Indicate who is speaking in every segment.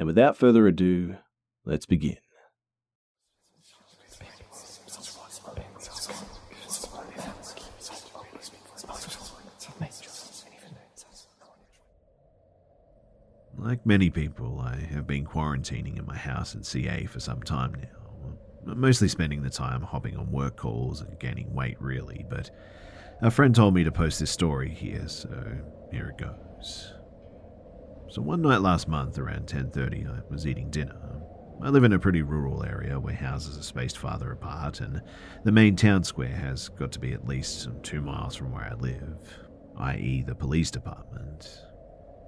Speaker 1: And without further ado, let's begin.
Speaker 2: Like many people, I have been quarantining in my house in CA for some time now. Mostly spending the time hopping on work calls and gaining weight, really, but a friend told me to post this story here, so here it goes. So one night last month around 10:30 I was eating dinner. I live in a pretty rural area where houses are spaced farther apart and the main town square has got to be at least 2 miles from where I live, i.e. the police department.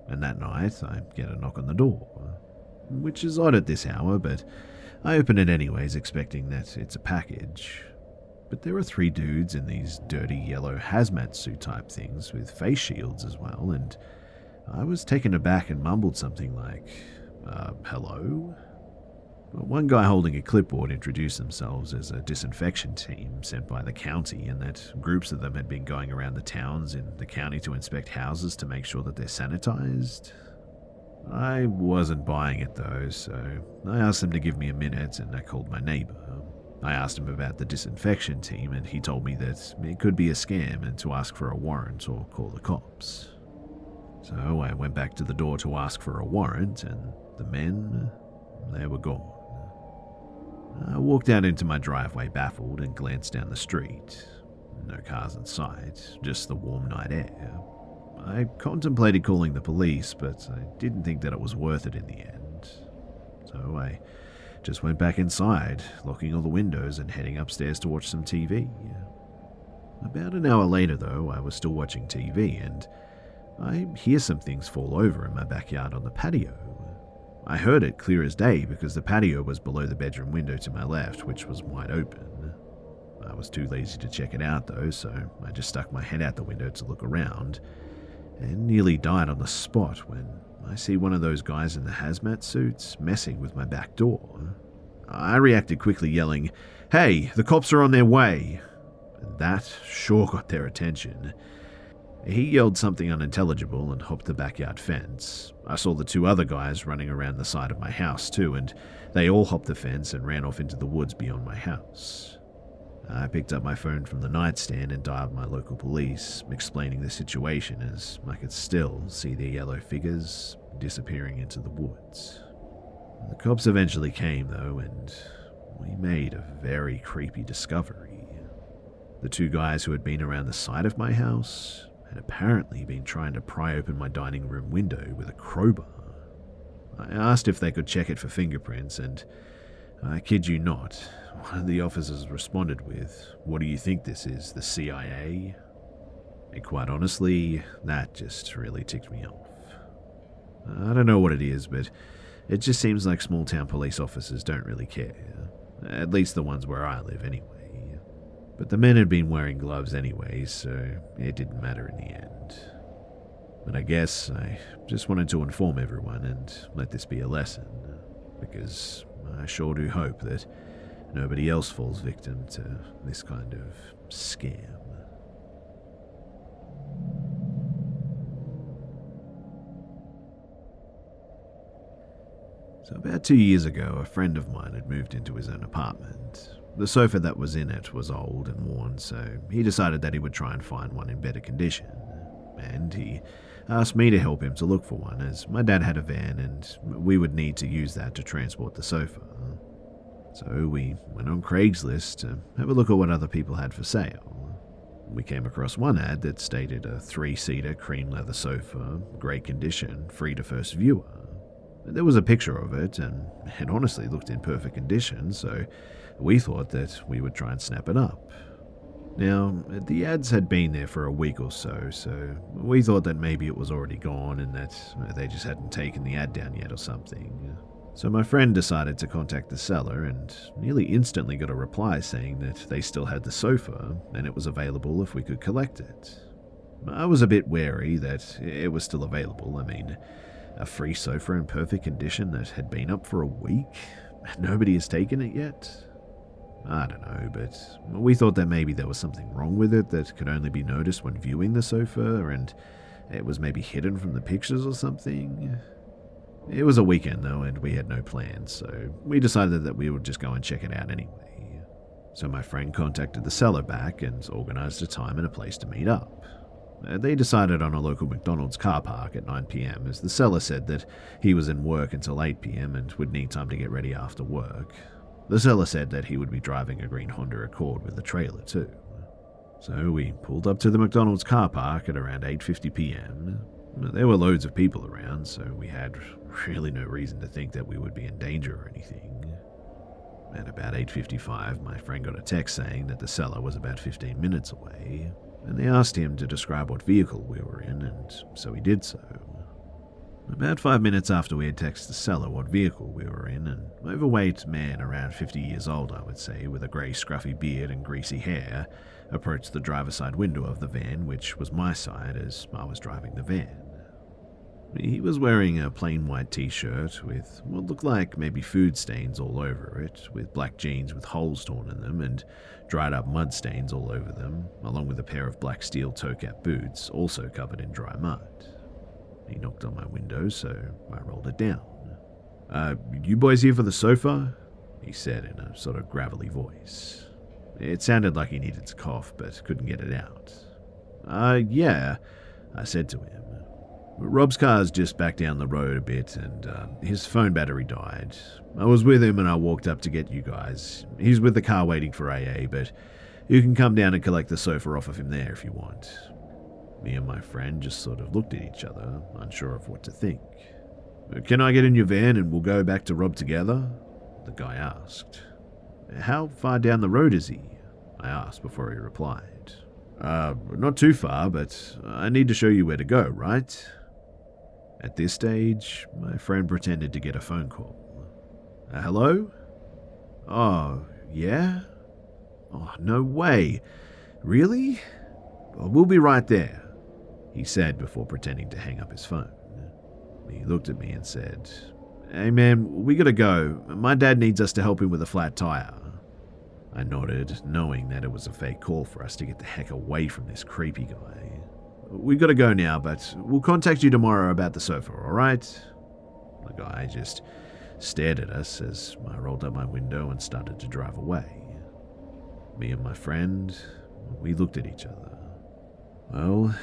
Speaker 2: And that night I get a knock on the door, which is odd at this hour, but I open it anyways expecting that it's a package. But there are three dudes in these dirty yellow hazmat suit type things with face shields as well, and I was taken aback and mumbled something like, uh, hello? One guy holding a clipboard introduced themselves as a disinfection team sent by the county, and that groups of them had been going around the towns in the county to inspect houses to make sure that they're sanitized. I wasn't buying it though, so I asked them to give me a minute and I called my neighbor. I asked him about the disinfection team, and he told me that it could be a scam and to ask for a warrant or call the cops. So I went back to the door to ask for a warrant, and the men, they were gone. I walked out into my driveway baffled and glanced down the street. No cars in sight, just the warm night air. I contemplated calling the police, but I didn't think that it was worth it in the end. So I just went back inside, locking all the windows and heading upstairs to watch some TV. About an hour later, though, I was still watching TV and I hear some things fall over in my backyard on the patio. I heard it clear as day because the patio was below the bedroom window to my left, which was wide open. I was too lazy to check it out though, so I just stuck my head out the window to look around and nearly died on the spot when I see one of those guys in the hazmat suits messing with my back door. I reacted quickly, yelling, Hey, the cops are on their way! And that sure got their attention. He yelled something unintelligible and hopped the backyard fence. I saw the two other guys running around the side of my house too, and they all hopped the fence and ran off into the woods beyond my house. I picked up my phone from the nightstand and dialed my local police, explaining the situation as I could still see their yellow figures disappearing into the woods. The cops eventually came, though, and we made a very creepy discovery. The two guys who had been around the side of my house had apparently been trying to pry open my dining room window with a crowbar. I asked if they could check it for fingerprints, and I kid you not, one of the officers responded with, What do you think this is, the CIA? And quite honestly, that just really ticked me off. I don't know what it is, but it just seems like small town police officers don't really care. At least the ones where I live, anyway. But the men had been wearing gloves anyway, so it didn't matter in the end. But I guess I just wanted to inform everyone and let this be a lesson, because I sure do hope that nobody else falls victim to this kind of scam. So, about two years ago, a friend of mine had moved into his own apartment, the sofa that was in it was old and worn, so he decided that he would try and find one in better condition. And he asked me to help him to look for one, as my dad had a van and we would need to use that to transport the sofa. So we went on Craigslist to have a look at what other people had for sale. We came across one ad that stated a three seater cream leather sofa, great condition, free to first viewer. There was a picture of it, and it honestly looked in perfect condition, so we thought that we would try and snap it up. Now, the ads had been there for a week or so, so we thought that maybe it was already gone and that they just hadn't taken the ad down yet or something. So my friend decided to contact the seller and nearly instantly got a reply saying that they still had the sofa and it was available if we could collect it. I was a bit wary that it was still available. I mean, a free sofa in perfect condition that had been up for a week? Nobody has taken it yet? I don't know, but we thought that maybe there was something wrong with it that could only be noticed when viewing the sofa, and it was maybe hidden from the pictures or something. It was a weekend though, and we had no plans, so we decided that we would just go and check it out anyway. So my friend contacted the seller back and organized a time and a place to meet up. Uh, they decided on a local McDonald's car park at 9pm, as the seller said that he was in work until 8pm and would need time to get ready after work. The seller said that he would be driving a green Honda Accord with a trailer too. So we pulled up to the McDonald's car park at around 8.50pm. There were loads of people around, so we had really no reason to think that we would be in danger or anything. At about 8.55, my friend got a text saying that the seller was about 15 minutes away, and they asked him to describe what vehicle we were in, and so he did so. About five minutes after we had texted the seller what vehicle we were in, an overweight man around 50 years old, I would say, with a grey scruffy beard and greasy hair, approached the driver's side window of the van, which was my side as I was driving the van. He was wearing a plain white t shirt with what looked like maybe food stains all over it, with black jeans with holes torn in them and dried up mud stains all over them, along with a pair of black steel toe cap boots also covered in dry mud. He knocked on my window, so I rolled it down. Uh, you boys here for the sofa? He said in a sort of gravelly voice. It sounded like he needed to cough, but couldn't get it out. Uh, yeah, I said to him. Rob's car's just back down the road a bit, and uh, his phone battery died. I was with him and I walked up to get you guys. He's with the car waiting for AA, but you can come down and collect the sofa off of him there if you want. Me and my friend just sort of looked at each other, unsure of what to think. Can I get in your van and we'll go back to Rob together? The guy asked. How far down the road is he? I asked before he replied. Uh, not too far, but I need to show you where to go, right? At this stage, my friend pretended to get a phone call. Uh, hello? Oh, yeah? Oh, no way. Really? Well, we'll be right there, he said before pretending to hang up his phone. He looked at me and said, Hey man, we gotta go. My dad needs us to help him with a flat tire. I nodded, knowing that it was a fake call for us to get the heck away from this creepy guy. We've got to go now, but we'll contact you tomorrow about the sofa, alright? The guy just stared at us as I rolled up my window and started to drive away. Me and my friend, we looked at each other. Well,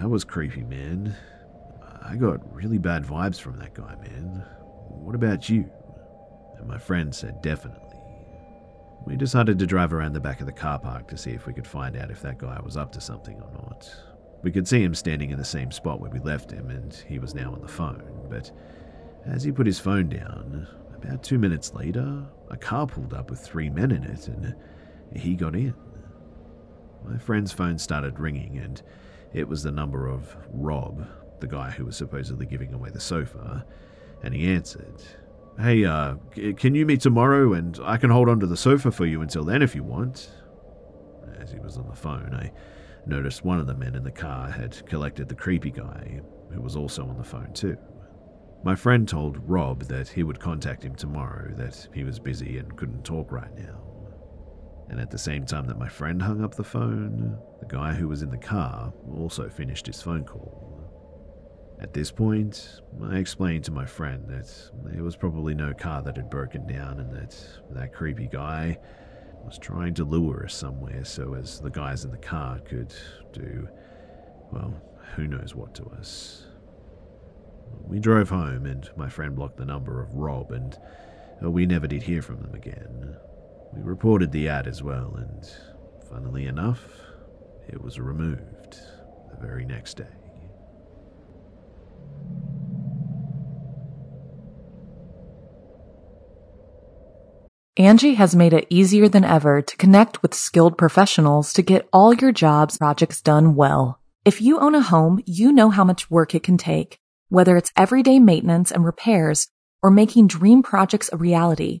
Speaker 2: that was creepy, man. I got really bad vibes from that guy, man. What about you? And my friend said, definitely. We decided to drive around the back of the car park to see if we could find out if that guy was up to something or not. We could see him standing in the same spot where we left him, and he was now on the phone. But as he put his phone down, about two minutes later, a car pulled up with three men in it, and he got in. My friend's phone started ringing, and it was the number of Rob, the guy who was supposedly giving away the sofa, and he answered. Hey, uh, can you meet tomorrow and I can hold on to the sofa for you until then if you want? As he was on the phone, I noticed one of the men in the car had collected the creepy guy, who was also on the phone too. My friend told Rob that he would contact him tomorrow, that he was busy and couldn't talk right now. And at the same time that my friend hung up the phone, the guy who was in the car also finished his phone call. At this point, I explained to my friend that there was probably no car that had broken down and that that creepy guy was trying to lure us somewhere so as the guys in the car could do, well, who knows what to us. We drove home and my friend blocked the number of Rob and uh, we never did hear from them again. We reported the ad as well and, funnily enough, it was removed the very next day.
Speaker 3: Angi has made it easier than ever to connect with skilled professionals to get all your jobs projects done well. If you own a home, you know how much work it can take, whether it's everyday maintenance and repairs or making dream projects a reality.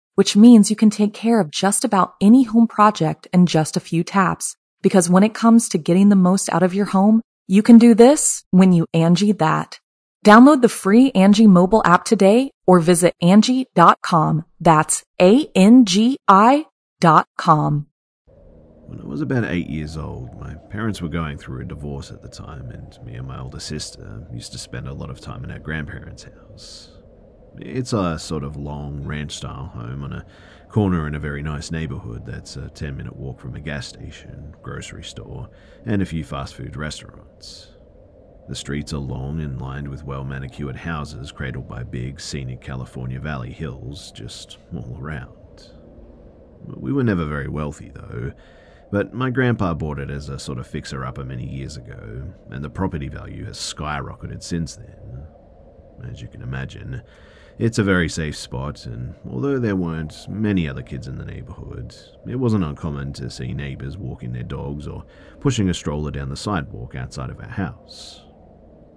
Speaker 3: which means you can take care of just about any home project in just a few taps. Because when it comes to getting the most out of your home, you can do this when you Angi that. Download the free Angi mobile app today or visit Angi.com. That's A-N-G-I dot com.
Speaker 2: When I was about eight years old, my parents were going through a divorce at the time, and me and my older sister used to spend a lot of time in our grandparents' house. It's a sort of long ranch style home on a corner in a very nice neighborhood that's a 10 minute walk from a gas station, grocery store, and a few fast food restaurants. The streets are long and lined with well manicured houses cradled by big, scenic California Valley hills just all around. We were never very wealthy, though, but my grandpa bought it as a sort of fixer upper many years ago, and the property value has skyrocketed since then. As you can imagine, it's a very safe spot, and although there weren't many other kids in the neighborhood, it wasn't uncommon to see neighbors walking their dogs or pushing a stroller down the sidewalk outside of our house.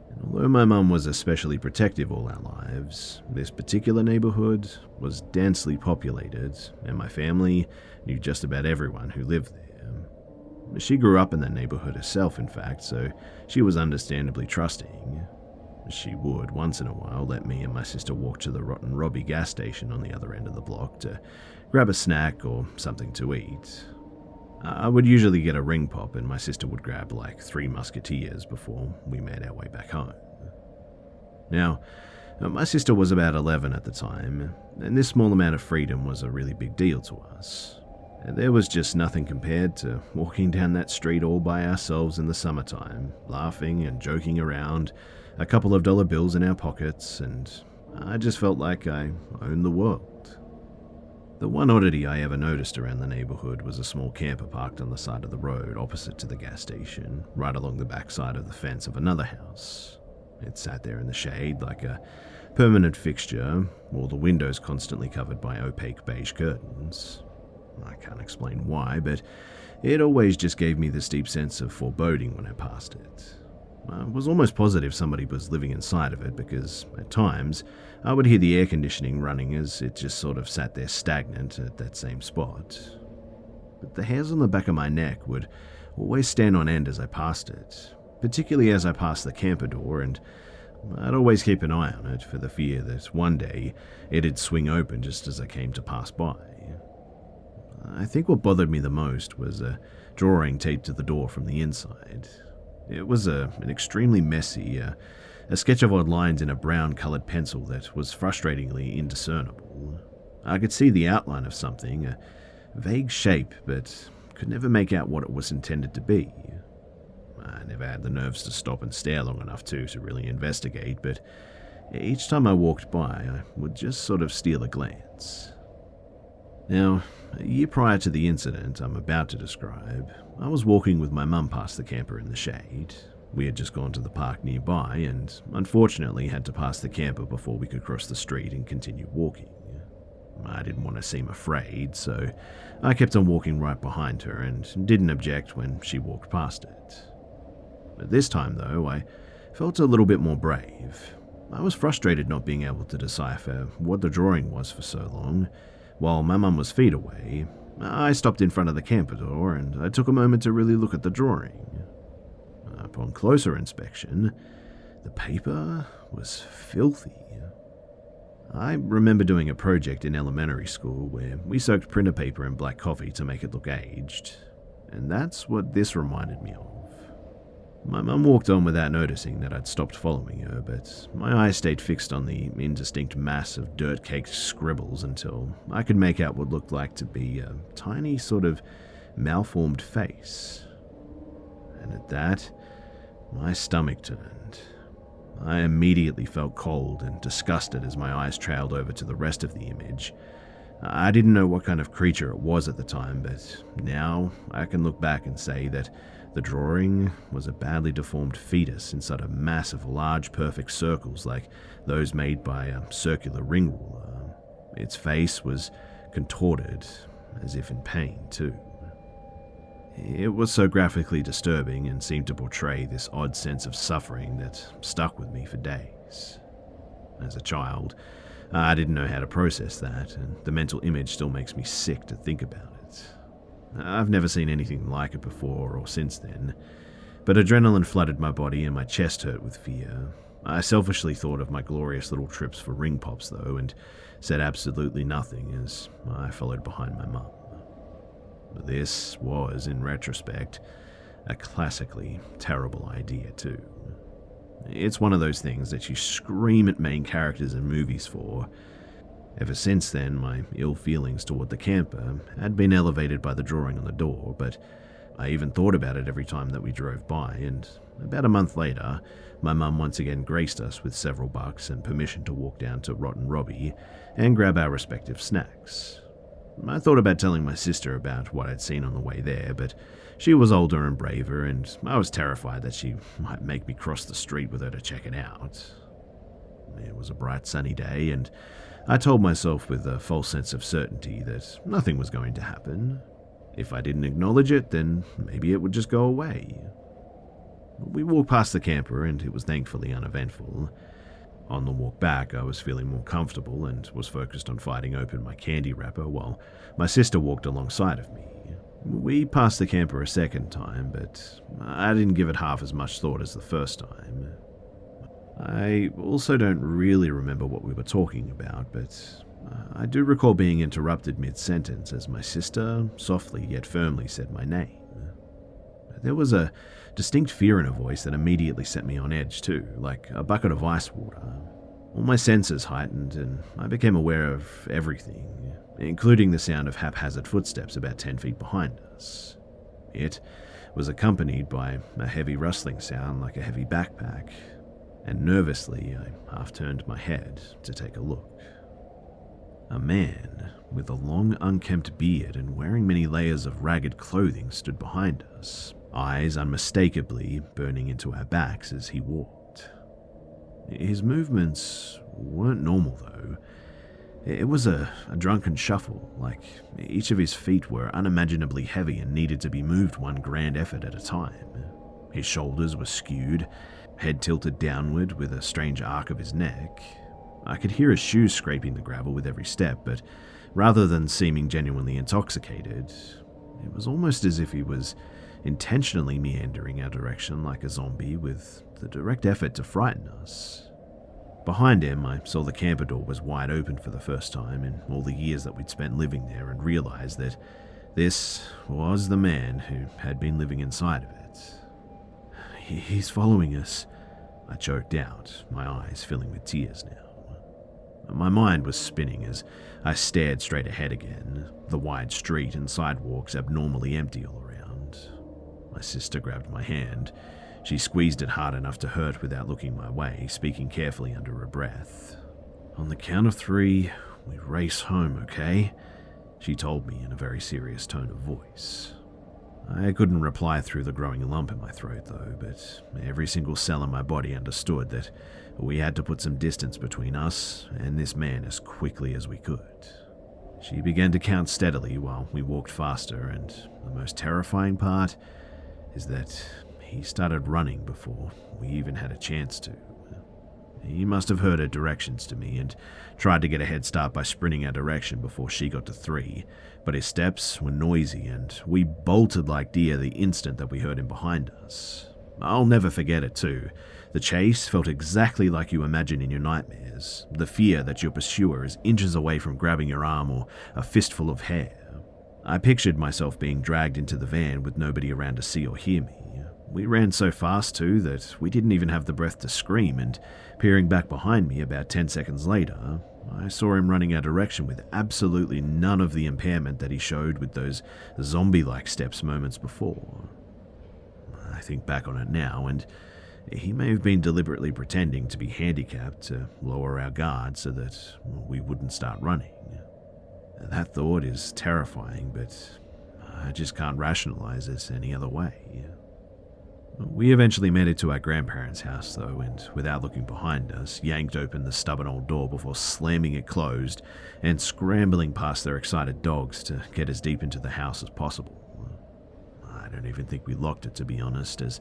Speaker 2: And although my mum was especially protective all our lives, this particular neighborhood was densely populated, and my family knew just about everyone who lived there. She grew up in that neighborhood herself, in fact, so she was understandably trusting. She would, once in a while, let me and my sister walk to the Rotten Robbie gas station on the other end of the block to grab a snack or something to eat. I would usually get a ring pop, and my sister would grab like three musketeers before we made our way back home. Now, uh, my sister was about 11 at the time, and this small amount of freedom was a really big deal to us. There was just nothing compared to walking down that street all by ourselves in the summertime, laughing and joking around, a couple of dollar bills in our pockets, and I just felt like I owned the world. The one oddity I ever noticed around the neighborhood was a small camper parked on the side of the road opposite to the gas station, right along the backside of the fence of another house. It sat there in the shade like a permanent fixture, all the windows constantly covered by opaque beige curtains. I can't explain why, but it always just gave me this deep sense of foreboding when I passed it. I was almost positive somebody was living inside of it because, at times, I would hear the air conditioning running as it just sort of sat there stagnant at that same spot. But the hairs on the back of my neck would always stand on end as I passed it, particularly as I passed the camper door, and I'd always keep an eye on it for the fear that one day it'd swing open just as I came to pass by. I think what bothered me the most was a drawing taped to the door from the inside. It was a, an extremely messy, uh, a sketch of odd lines in a brown coloured pencil that was frustratingly indiscernible. I could see the outline of something, a vague shape, but could never make out what it was intended to be. I never had the nerves to stop and stare long enough to, to really investigate, but each time I walked by, I would just sort of steal a glance. Now, a year prior to the incident I'm about to describe, I was walking with my mum past the camper in the shade. We had just gone to the park nearby and unfortunately had to pass the camper before we could cross the street and continue walking. I didn't want to seem afraid, so I kept on walking right behind her and didn't object when she walked past it. But this time, though, I felt a little bit more brave. I was frustrated not being able to decipher what the drawing was for so long. While my mum was feet away, I stopped in front of the camper door and I took a moment to really look at the drawing. Upon closer inspection, the paper was filthy. I remember doing a project in elementary school where we soaked printer paper in black coffee to make it look aged, and that's what this reminded me of. My mum walked on without noticing that I'd stopped following her, but my eyes stayed fixed on the indistinct mass of dirt caked scribbles until I could make out what looked like to be a tiny, sort of malformed face. And at that, my stomach turned. I immediately felt cold and disgusted as my eyes trailed over to the rest of the image. I didn't know what kind of creature it was at the time, but now I can look back and say that the drawing was a badly deformed fetus inside a mass of large, perfect circles like those made by a circular ring ruler. Uh, its face was contorted, as if in pain, too. It was so graphically disturbing and seemed to portray this odd sense of suffering that stuck with me for days. As a child, I didn't know how to process that, and the mental image still makes me sick to think about. I've never seen anything like it before or since then, but adrenaline flooded my body and my chest hurt with fear. I selfishly thought of my glorious little trips for ring pops, though, and said absolutely nothing as I followed behind my mum. This was, in retrospect, a classically terrible idea, too. It's one of those things that you scream at main characters in movies for. Ever since then, my ill feelings toward the camper had been elevated by the drawing on the door, but I even thought about it every time that we drove by, and about a month later, my mum once again graced us with several bucks and permission to walk down to Rotten Robbie and grab our respective snacks. I thought about telling my sister about what I'd seen on the way there, but she was older and braver, and I was terrified that she might make me cross the street with her to check it out. It was a bright sunny day, and I told myself with a false sense of certainty that nothing was going to happen. If I didn't acknowledge it, then maybe it would just go away. We walked past the camper, and it was thankfully uneventful. On the walk back, I was feeling more comfortable and was focused on fighting open my candy wrapper while my sister walked alongside of me. We passed the camper a second time, but I didn't give it half as much thought as the first time. I also don't really remember what we were talking about, but uh, I do recall being interrupted mid sentence as my sister softly yet firmly said my name. There was a distinct fear in her voice that immediately set me on edge, too, like a bucket of ice water. All my senses heightened, and I became aware of everything, including the sound of haphazard footsteps about 10 feet behind us. It was accompanied by a heavy rustling sound like a heavy backpack, and nervously I half turned my head to take a look. A man with a long, unkempt beard and wearing many layers of ragged clothing stood behind us, eyes unmistakably burning into our backs as he walked. His movements weren't normal, though. It was a, a, drunken shuffle, like each of his feet were unimaginably heavy and needed to be moved one grand effort at a time. His shoulders were skewed, head tilted downward with a strange arc of his neck. I could hear his shoes scraping the gravel with every step, but rather than seeming genuinely intoxicated, it was almost as if he was intentionally meandering our direction like a zombie with the direct effort to frighten us. Behind him, I saw the camper door was wide open for the first time in all the years that we'd spent living there and realized that this was the man who had been living inside of it. He's following us, I choked out, my eyes filling with tears now. My mind was spinning as I stared straight ahead again, the wide street and sidewalks abnormally empty all around. My sister grabbed my hand. She squeezed it hard enough to hurt without looking my way, speaking carefully under her breath. On the count of three, we race home, okay? She told me in a very serious tone of voice. I couldn't reply through the growing lump in my throat, though, but every single cell in my body understood that we had to put some distance between us and this man as quickly as we could. She began to count steadily while we walked faster, and the most terrifying part is that he started running before we even had a chance to. He must have heard her directions to me and tried to get a head start by sprinting our direction before she got to three, but his steps were noisy and we bolted like deer the instant that we heard him behind us. I'll never forget it, too. The chase felt exactly like you imagine in your nightmares the fear that your pursuer is inches away from grabbing your arm or a fistful of hair. I pictured myself being dragged into the van with nobody around to see or hear me. We ran so fast, too, that we didn't even have the breath to scream, and peering back behind me about 10 seconds later, I saw him running our direction with absolutely none of the impairment that he showed with those zombie like steps moments before. I think back on it now, and he may have been deliberately pretending to be handicapped to lower our guard so that we wouldn't start running. That thought is terrifying, but I just can't rationalize it any other way. We eventually made it to our grandparents' house, though, and without looking behind us, yanked open the stubborn old door before slamming it closed and scrambling past their excited dogs to get as deep into the house as possible. I don't even think we locked it, to be honest, as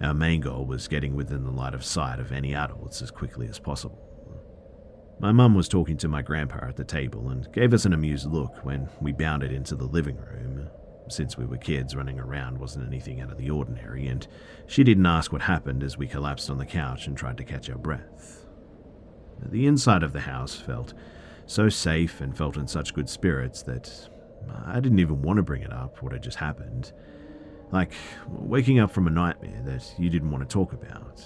Speaker 2: our main goal was getting within the light of sight of any adults as quickly as possible. My mum was talking to my grandpa at the table and gave us an amused look when we bounded into the living room. Since we were kids, running around wasn't anything out of the ordinary, and she didn't ask what happened as we collapsed on the couch and tried to catch our breath. The inside of the house felt so safe and felt in such good spirits that I didn't even want to bring it up, what had just happened. Like waking up from a nightmare that you didn't want to talk about.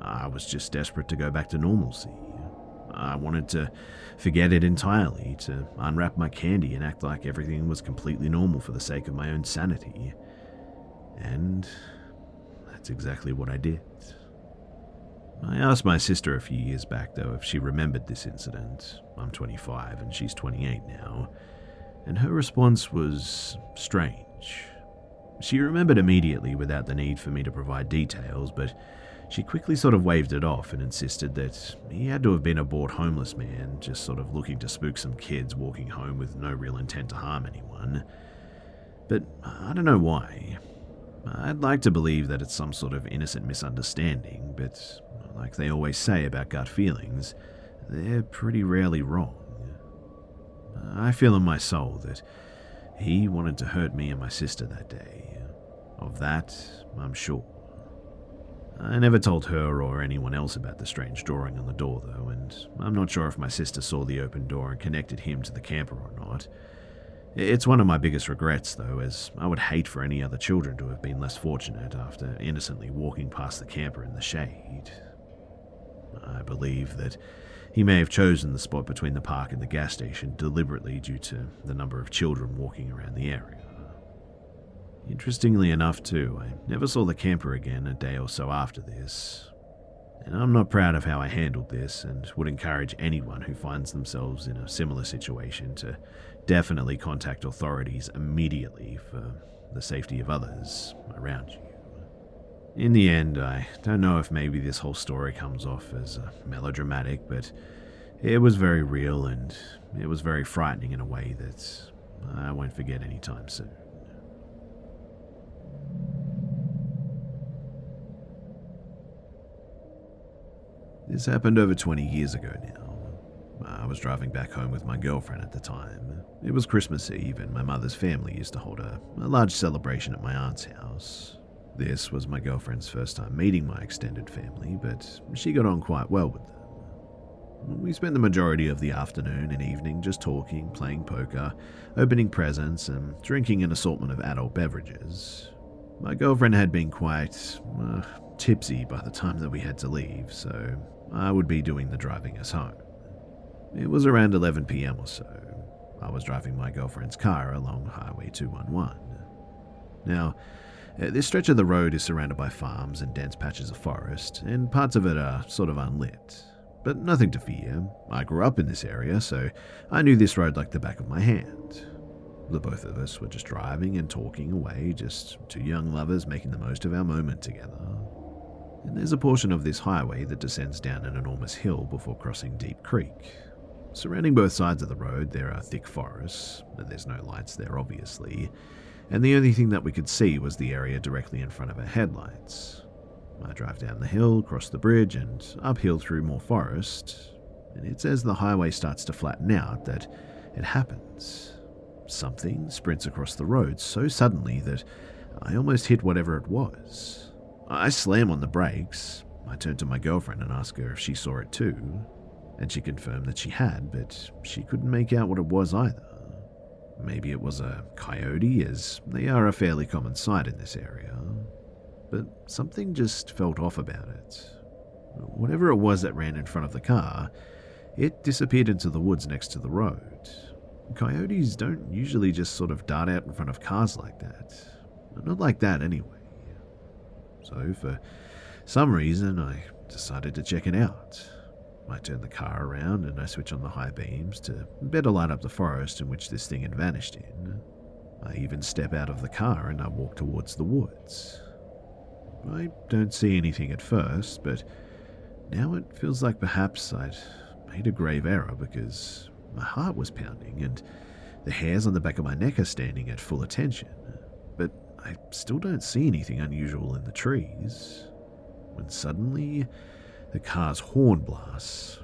Speaker 2: I was just desperate to go back to normalcy. I wanted to forget it entirely, to unwrap my candy and act like everything was completely normal for the sake of my own sanity. And that's exactly what I did. I asked my sister a few years back, though, if she remembered this incident. I'm 25 and she's 28 now. And her response was strange. She remembered immediately without the need for me to provide details, but she quickly sort of waved it off and insisted that he had to have been a bored homeless man, just sort of looking to spook some kids walking home with no real intent to harm anyone. But I don't know why. I'd like to believe that it's some sort of innocent misunderstanding, but like they always say about gut feelings, they're pretty rarely wrong. I feel in my soul that he wanted to hurt me and my sister that day. Of that, I'm sure. I never told her or anyone else about the strange drawing on the door, though, and I'm not sure if my sister saw the open door and connected him to the camper or not. It's one of my biggest regrets, though, as I would hate for any other children to have been less fortunate after innocently walking past the camper in the shade. I believe that he may have chosen the spot between the park and the gas station deliberately due to the number of children walking around the area. Interestingly enough, too, I never saw the camper again a day or so after this. And I'm not proud of how I handled this and would encourage anyone who finds themselves in a similar situation to definitely contact authorities immediately for the safety of others around you. In the end, I don't know if maybe this whole story comes off as melodramatic, but it was very real and it was very frightening in a way that I won't forget anytime soon. This happened over 20 years ago now. I was driving back home with my girlfriend at the time. It was Christmas Eve, and my mother's family used to hold a, a large celebration at my aunt's house. This was my girlfriend's first time meeting my extended family, but she got on quite well with them. We spent the majority of the afternoon and evening just talking, playing poker, opening presents, and drinking an assortment of adult beverages. My girlfriend had been quite uh, tipsy by the time that we had to leave, so I would be doing the driving us home. It was around 11 pm or so. I was driving my girlfriend's car along Highway 211. Now, uh, this stretch of the road is surrounded by farms and dense patches of forest, and parts of it are sort of unlit. But nothing to fear. I grew up in this area, so I knew this road like the back of my hand. The both of us were just driving and talking away, just two young lovers making the most of our moment together and there's a portion of this highway that descends down an enormous hill before crossing Deep Creek. Surrounding both sides of the road, there are thick forests, and there's no lights there, obviously, and the only thing that we could see was the area directly in front of our headlights. I drive down the hill, cross the bridge, and uphill through more forest, and it's as the highway starts to flatten out that it happens. Something sprints across the road so suddenly that I almost hit whatever it was. I slam on the brakes. I turn to my girlfriend and ask her if she saw it too, and she confirmed that she had, but she couldn't make out what it was either. Maybe it was a coyote, as they are a fairly common sight in this area. But something just felt off about it. Whatever it was that ran in front of the car, it disappeared into the woods next to the road. Coyotes don't usually just sort of dart out in front of cars like that. Not like that, anyway. So, for some reason, I decided to check it out. I turn the car around and I switch on the high beams to better light up the forest in which this thing had vanished in. I even step out of the car and I walk towards the woods. I don't see anything at first, but now it feels like perhaps I'd made a grave error because my heart was pounding and the hairs on the back of my neck are standing at full attention. But I still don't see anything unusual in the trees. When suddenly, the car's horn blasts.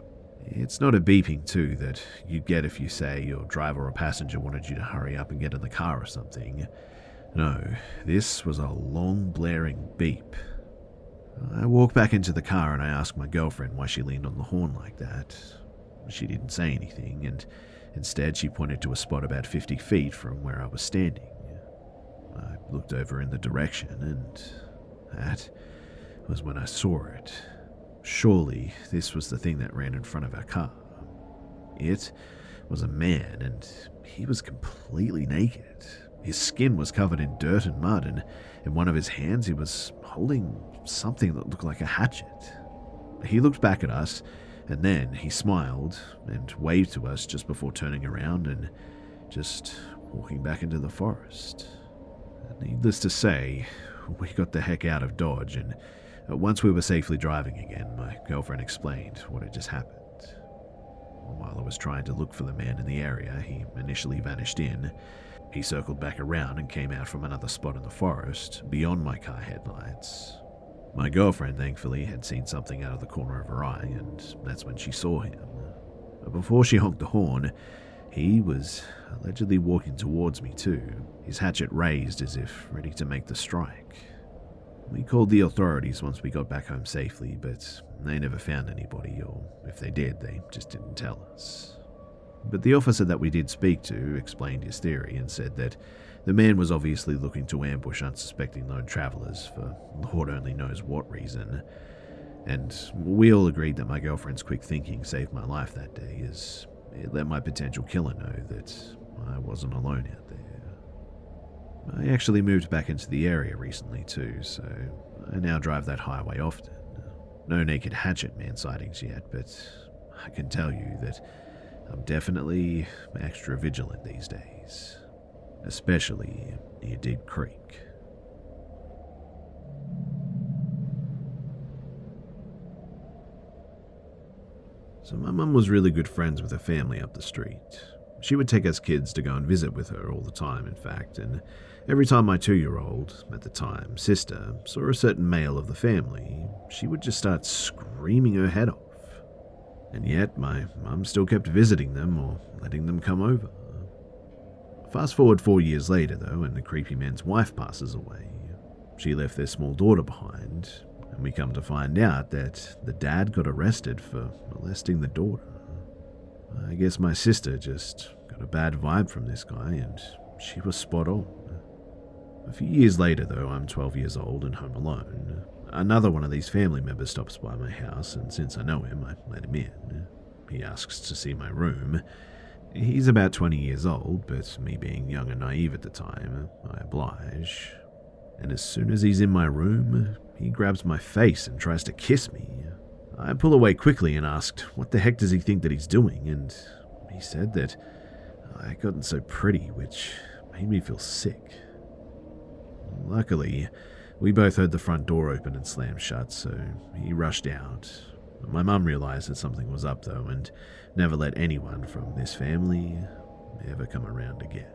Speaker 2: It's not a beeping, too, that you'd get if you say your driver or passenger wanted you to hurry up and get in the car or something. No, this was a long blaring beep. I walk back into the car and I ask my girlfriend why she leaned on the horn like that. She didn't say anything, and instead she pointed to a spot about 50 feet from where I was standing. I looked over in the direction, and that was when I saw it. Surely this was the thing that ran in front of our car. It was a man, and he was completely naked. His skin was covered in dirt and mud, and in one of his hands he was holding something that looked like a hatchet. He looked back at us, and then he smiled and waved to us just before turning around and just walking back into the forest. Needless to say, we got the heck out of Dodge, and once we were safely driving again, my girlfriend explained what had just happened. While I was trying to look for the man in the area he initially vanished in, he circled back around and came out from another spot in the forest, beyond my car headlights. My girlfriend, thankfully, had seen something out of the corner of her eye, and that's when she saw him. But before she honked the horn, he was allegedly walking towards me, too, his hatchet raised as if ready to make the strike. We called the authorities once we got back home safely, but they never found anybody, or if they did, they just didn't tell us. But the officer that we did speak to explained his theory and said that the man was obviously looking to ambush unsuspecting lone travellers for Lord only knows what reason. And we all agreed that my girlfriend's quick thinking saved my life that day, as it let my potential killer know that I wasn't alone out there. I actually moved back into the area recently too, so I now drive that highway often. No naked hatchet man sightings yet, but I can tell you that I'm definitely extra vigilant these days, especially if it did creak. So, my mum was really good friends with her family up the street. She would take us kids to go and visit with her all the time, in fact, and every time my two year old, at the time, sister, saw a certain male of the family, she would just start screaming her head off. And yet, my mum still kept visiting them or letting them come over. Fast forward four years later, though, and the creepy man's wife passes away. She left their small daughter behind, and we come to find out that the dad got arrested for molesting the daughter. I guess my sister just got a bad vibe from this guy, and she was spot on. A few years later, though, I'm 12 years old and home alone. Another one of these family members stops by my house, and since I know him, I let him in. He asks to see my room. He's about 20 years old, but me being young and naive at the time, I oblige. And as soon as he's in my room, he grabs my face and tries to kiss me. I pull away quickly and asked, What the heck does he think that he's doing? And he said that I gotten so pretty, which made me feel sick. Luckily, we both heard the front door open and slam shut, so he rushed out. My mum realized that something was up, though, and never let anyone from this family ever come around again.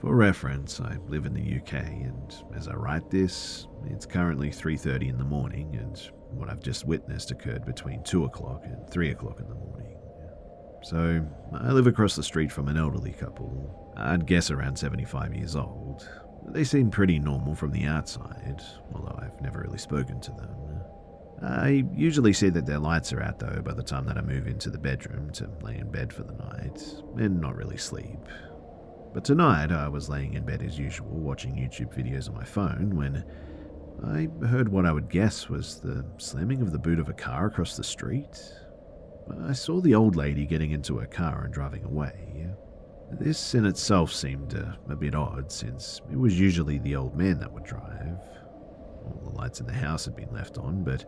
Speaker 2: For reference, I live in the UK, and as I write this, it's currently 3:30 in the morning, and what I've just witnessed occurred between 2 o'clock and 3 o'clock in the morning. So, I live across the street from an elderly couple, I'd guess around 75 years old. They seem pretty normal from the outside, although I've never really spoken to them. I usually see that their lights are out though by the time that I move into the bedroom to lay in bed for the night, and not really sleep. But tonight I was laying in bed as usual, watching YouTube videos on my phone, when I heard what I would guess was the slamming of the boot of a car across the street. I saw the old lady getting into her car and driving away. This in itself seemed a, a bit odd, since it was usually the old man that would drive. All the lights in the house had been left on, but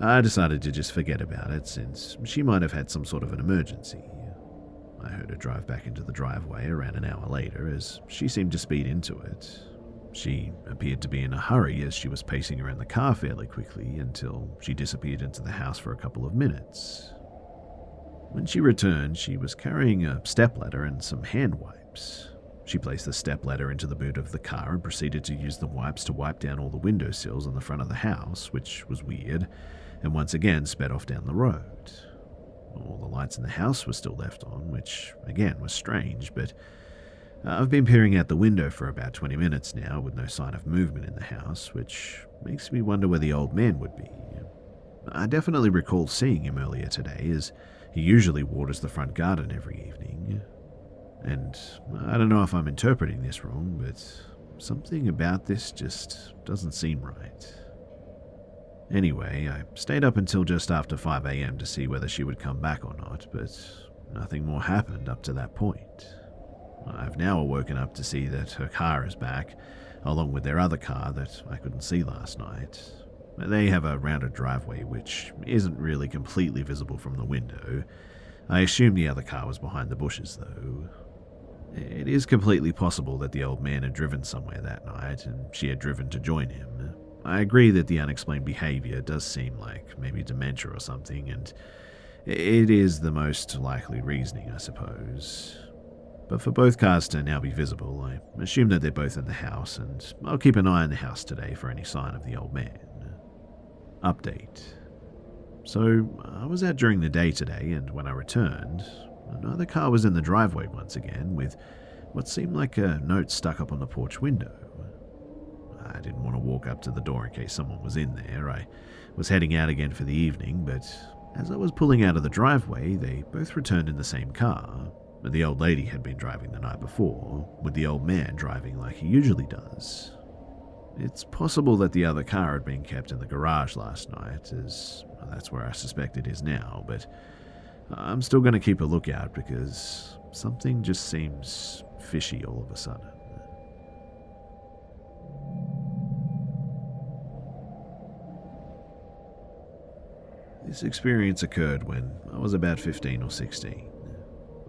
Speaker 2: I decided to just forget about it, since she might have had some sort of an emergency. I heard her drive back into the driveway around an hour later as she seemed to speed into it. She appeared to be in a hurry as she was pacing around the car fairly quickly until she disappeared into the house for a couple of minutes. When she returned, she was carrying a stepladder and some hand wipes. She placed the stepladder into the boot of the car and proceeded to use the wipes to wipe down all the windowsills on the front of the house, which was weird, and once again sped off down the road. All the lights in the house were still left on, which again was strange, but uh, I've been peering out the window for about 20 minutes now with no sign of movement in the house, which makes me wonder where the old man would be. I definitely recall seeing him earlier today, as he usually waters the front garden every evening. And I don't know if I'm interpreting this wrong, but something about this just doesn't seem right. Anyway, I stayed up until just after 5am to see whether she would come back or not, but nothing more happened up to that point. I've now awoken up to see that her car is back, along with their other car that I couldn't see last night. They have a rounded driveway which isn't really completely visible from the window. I assume the other car was behind the bushes, though. It is completely possible that the old man had driven somewhere that night and she had driven to join him. I agree that the unexplained behavior does seem like maybe dementia or something, and it is the most likely reasoning, I suppose. But for both cars to now be visible, I assume that they're both in the house, and I'll keep an eye on the house today for any sign of the old man. Update. So, I was out during the day today, and when I returned, another car was in the driveway once again with what seemed like a note stuck up on the porch window. I didn't want to walk up to the door in case someone was in there. I was heading out again for the evening, but as I was pulling out of the driveway, they both returned in the same car. The old lady had been driving the night before, with the old man driving like he usually does. It's possible that the other car had been kept in the garage last night, as that's where I suspect it is now, but I'm still going to keep a lookout because something just seems fishy all of a sudden. This experience occurred when I was about 15 or 16.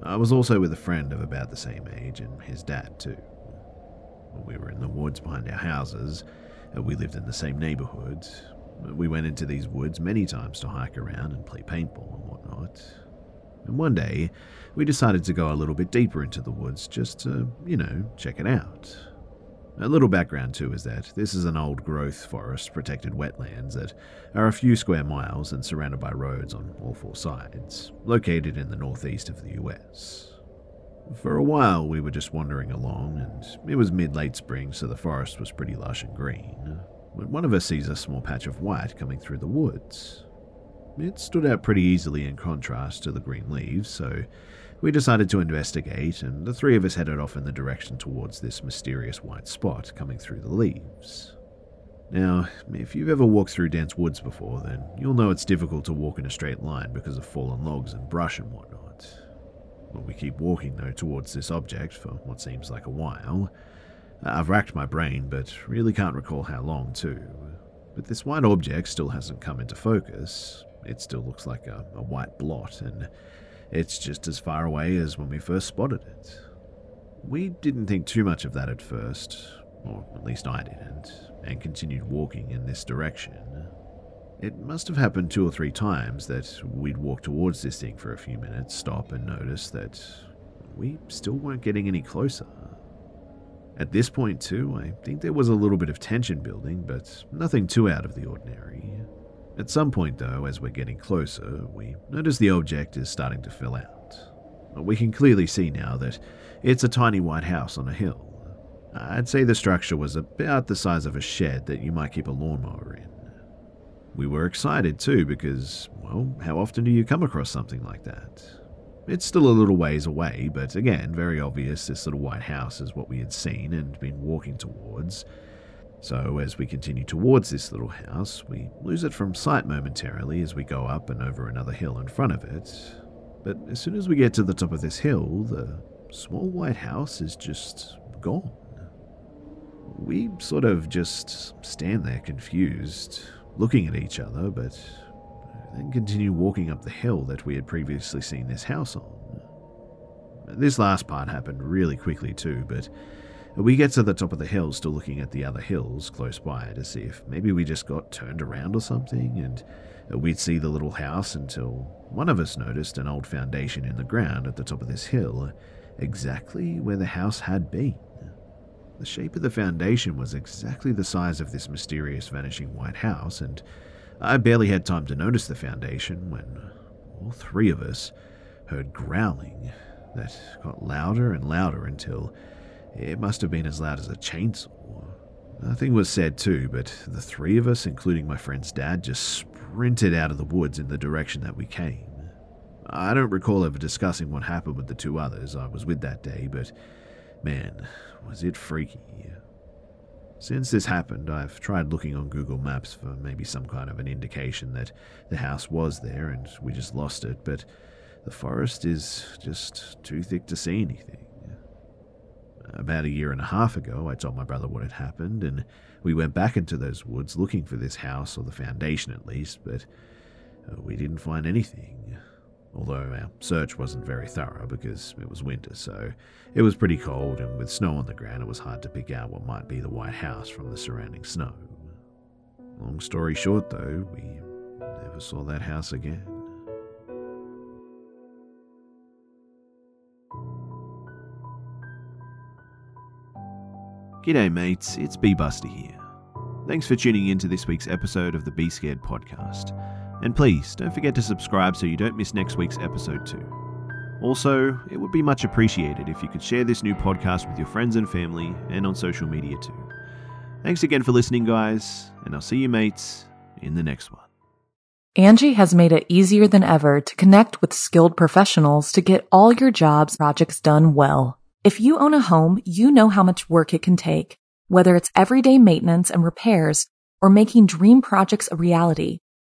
Speaker 2: I was also with a friend of about the same age and his dad, too. We were in the woods behind our houses. Uh, we lived in the same neighborhood. We went into these woods many times to hike around and play paintball and whatnot. And one day, we decided to go a little bit deeper into the woods just to, you know, check it out. A little background too is that this is an old growth forest protected wetlands that are a few square miles and surrounded by roads on all four sides, located in the northeast of the US. For a while, we were just wandering along, and it was mid late spring, so the forest was pretty lush and green. When one of us sees a small patch of white coming through the woods. It stood out pretty easily in contrast to the green leaves, so we decided to investigate, and the three of us headed off in the direction towards this mysterious white spot coming through the leaves. Now, if you've ever walked through dense woods before, then you'll know it's difficult to walk in a straight line because of fallen logs and brush and whatnot. Well, we keep walking, though, towards this object for what seems like a while. I've racked my brain, but really can't recall how long, too. But this white object still hasn't come into focus. It still looks like a, a white blot, and it's just as far away as when we first spotted it. We didn't think too much of that at first, or at least I didn't, and continued walking in this direction. It must have happened two or three times that we'd walk towards this thing for a few minutes, stop, and notice that we still weren't getting any closer. At this point, too, I think there was a little bit of tension building, but nothing too out of the ordinary. At some point, though, as we're getting closer, we notice the object is starting to fill out. We can clearly see now that it's a tiny white house on a hill. I'd say the structure was about the size of a shed that you might keep a lawnmower in. We were excited too because, well, how often do you come across something like that? It's still a little ways away, but again, very obvious this little white house is what we had seen and been walking towards. So, as we continue towards this little house, we lose it from sight momentarily as we go up and over another hill in front of it. But as soon as we get to the top of this hill, the small white house is just gone. We sort of just stand there confused, looking at each other, but then continue walking up the hill that we had previously seen this house on. This last part happened really quickly too, but we get to the top of the hill, still looking at the other hills close by to see if maybe we just got turned around or something, and we'd see the little house until one of us noticed an old foundation in the ground at the top of this hill, exactly where the house had been. The shape of the foundation was exactly the size of this mysterious vanishing white house, and I barely had time to notice the foundation when all three of us heard growling that got louder and louder until it must have been as loud as a chainsaw. Nothing was said too, but the three of us, including my friend's dad, just sprinted out of the woods in the direction that we came. I don't recall ever discussing what happened with the two others I was with that day, but man, was it freaky. Since this happened, I've tried looking on Google Maps for maybe some kind of an indication that the house was there and we just lost it, but the forest is just too thick to see anything. About a year and a half ago, I told my brother what had happened, and we went back into those woods looking for this house, or the foundation at least, but uh, we didn't find anything although our search wasn't very thorough because it was winter, so it was pretty cold, and with snow on the ground, it was hard to pick out what might be the White House from the surrounding snow. Long story short, though, we never saw that house again.
Speaker 1: G'day, mates, it's B Buster here. Thanks for tuning in to this week's episode of the Be Scared podcast. And please don't forget to subscribe so you don't miss next week's episode too. Also, it would be much appreciated if you could share this new podcast with your friends and family and on social media too. Thanks again for listening, guys, and I'll see you mates in the next one.
Speaker 3: Angi has made it easier than ever to connect with skilled professionals to get all your jobs projects done well. If you own a home, you know how much work it can take, whether it's everyday maintenance and repairs or making dream projects a reality.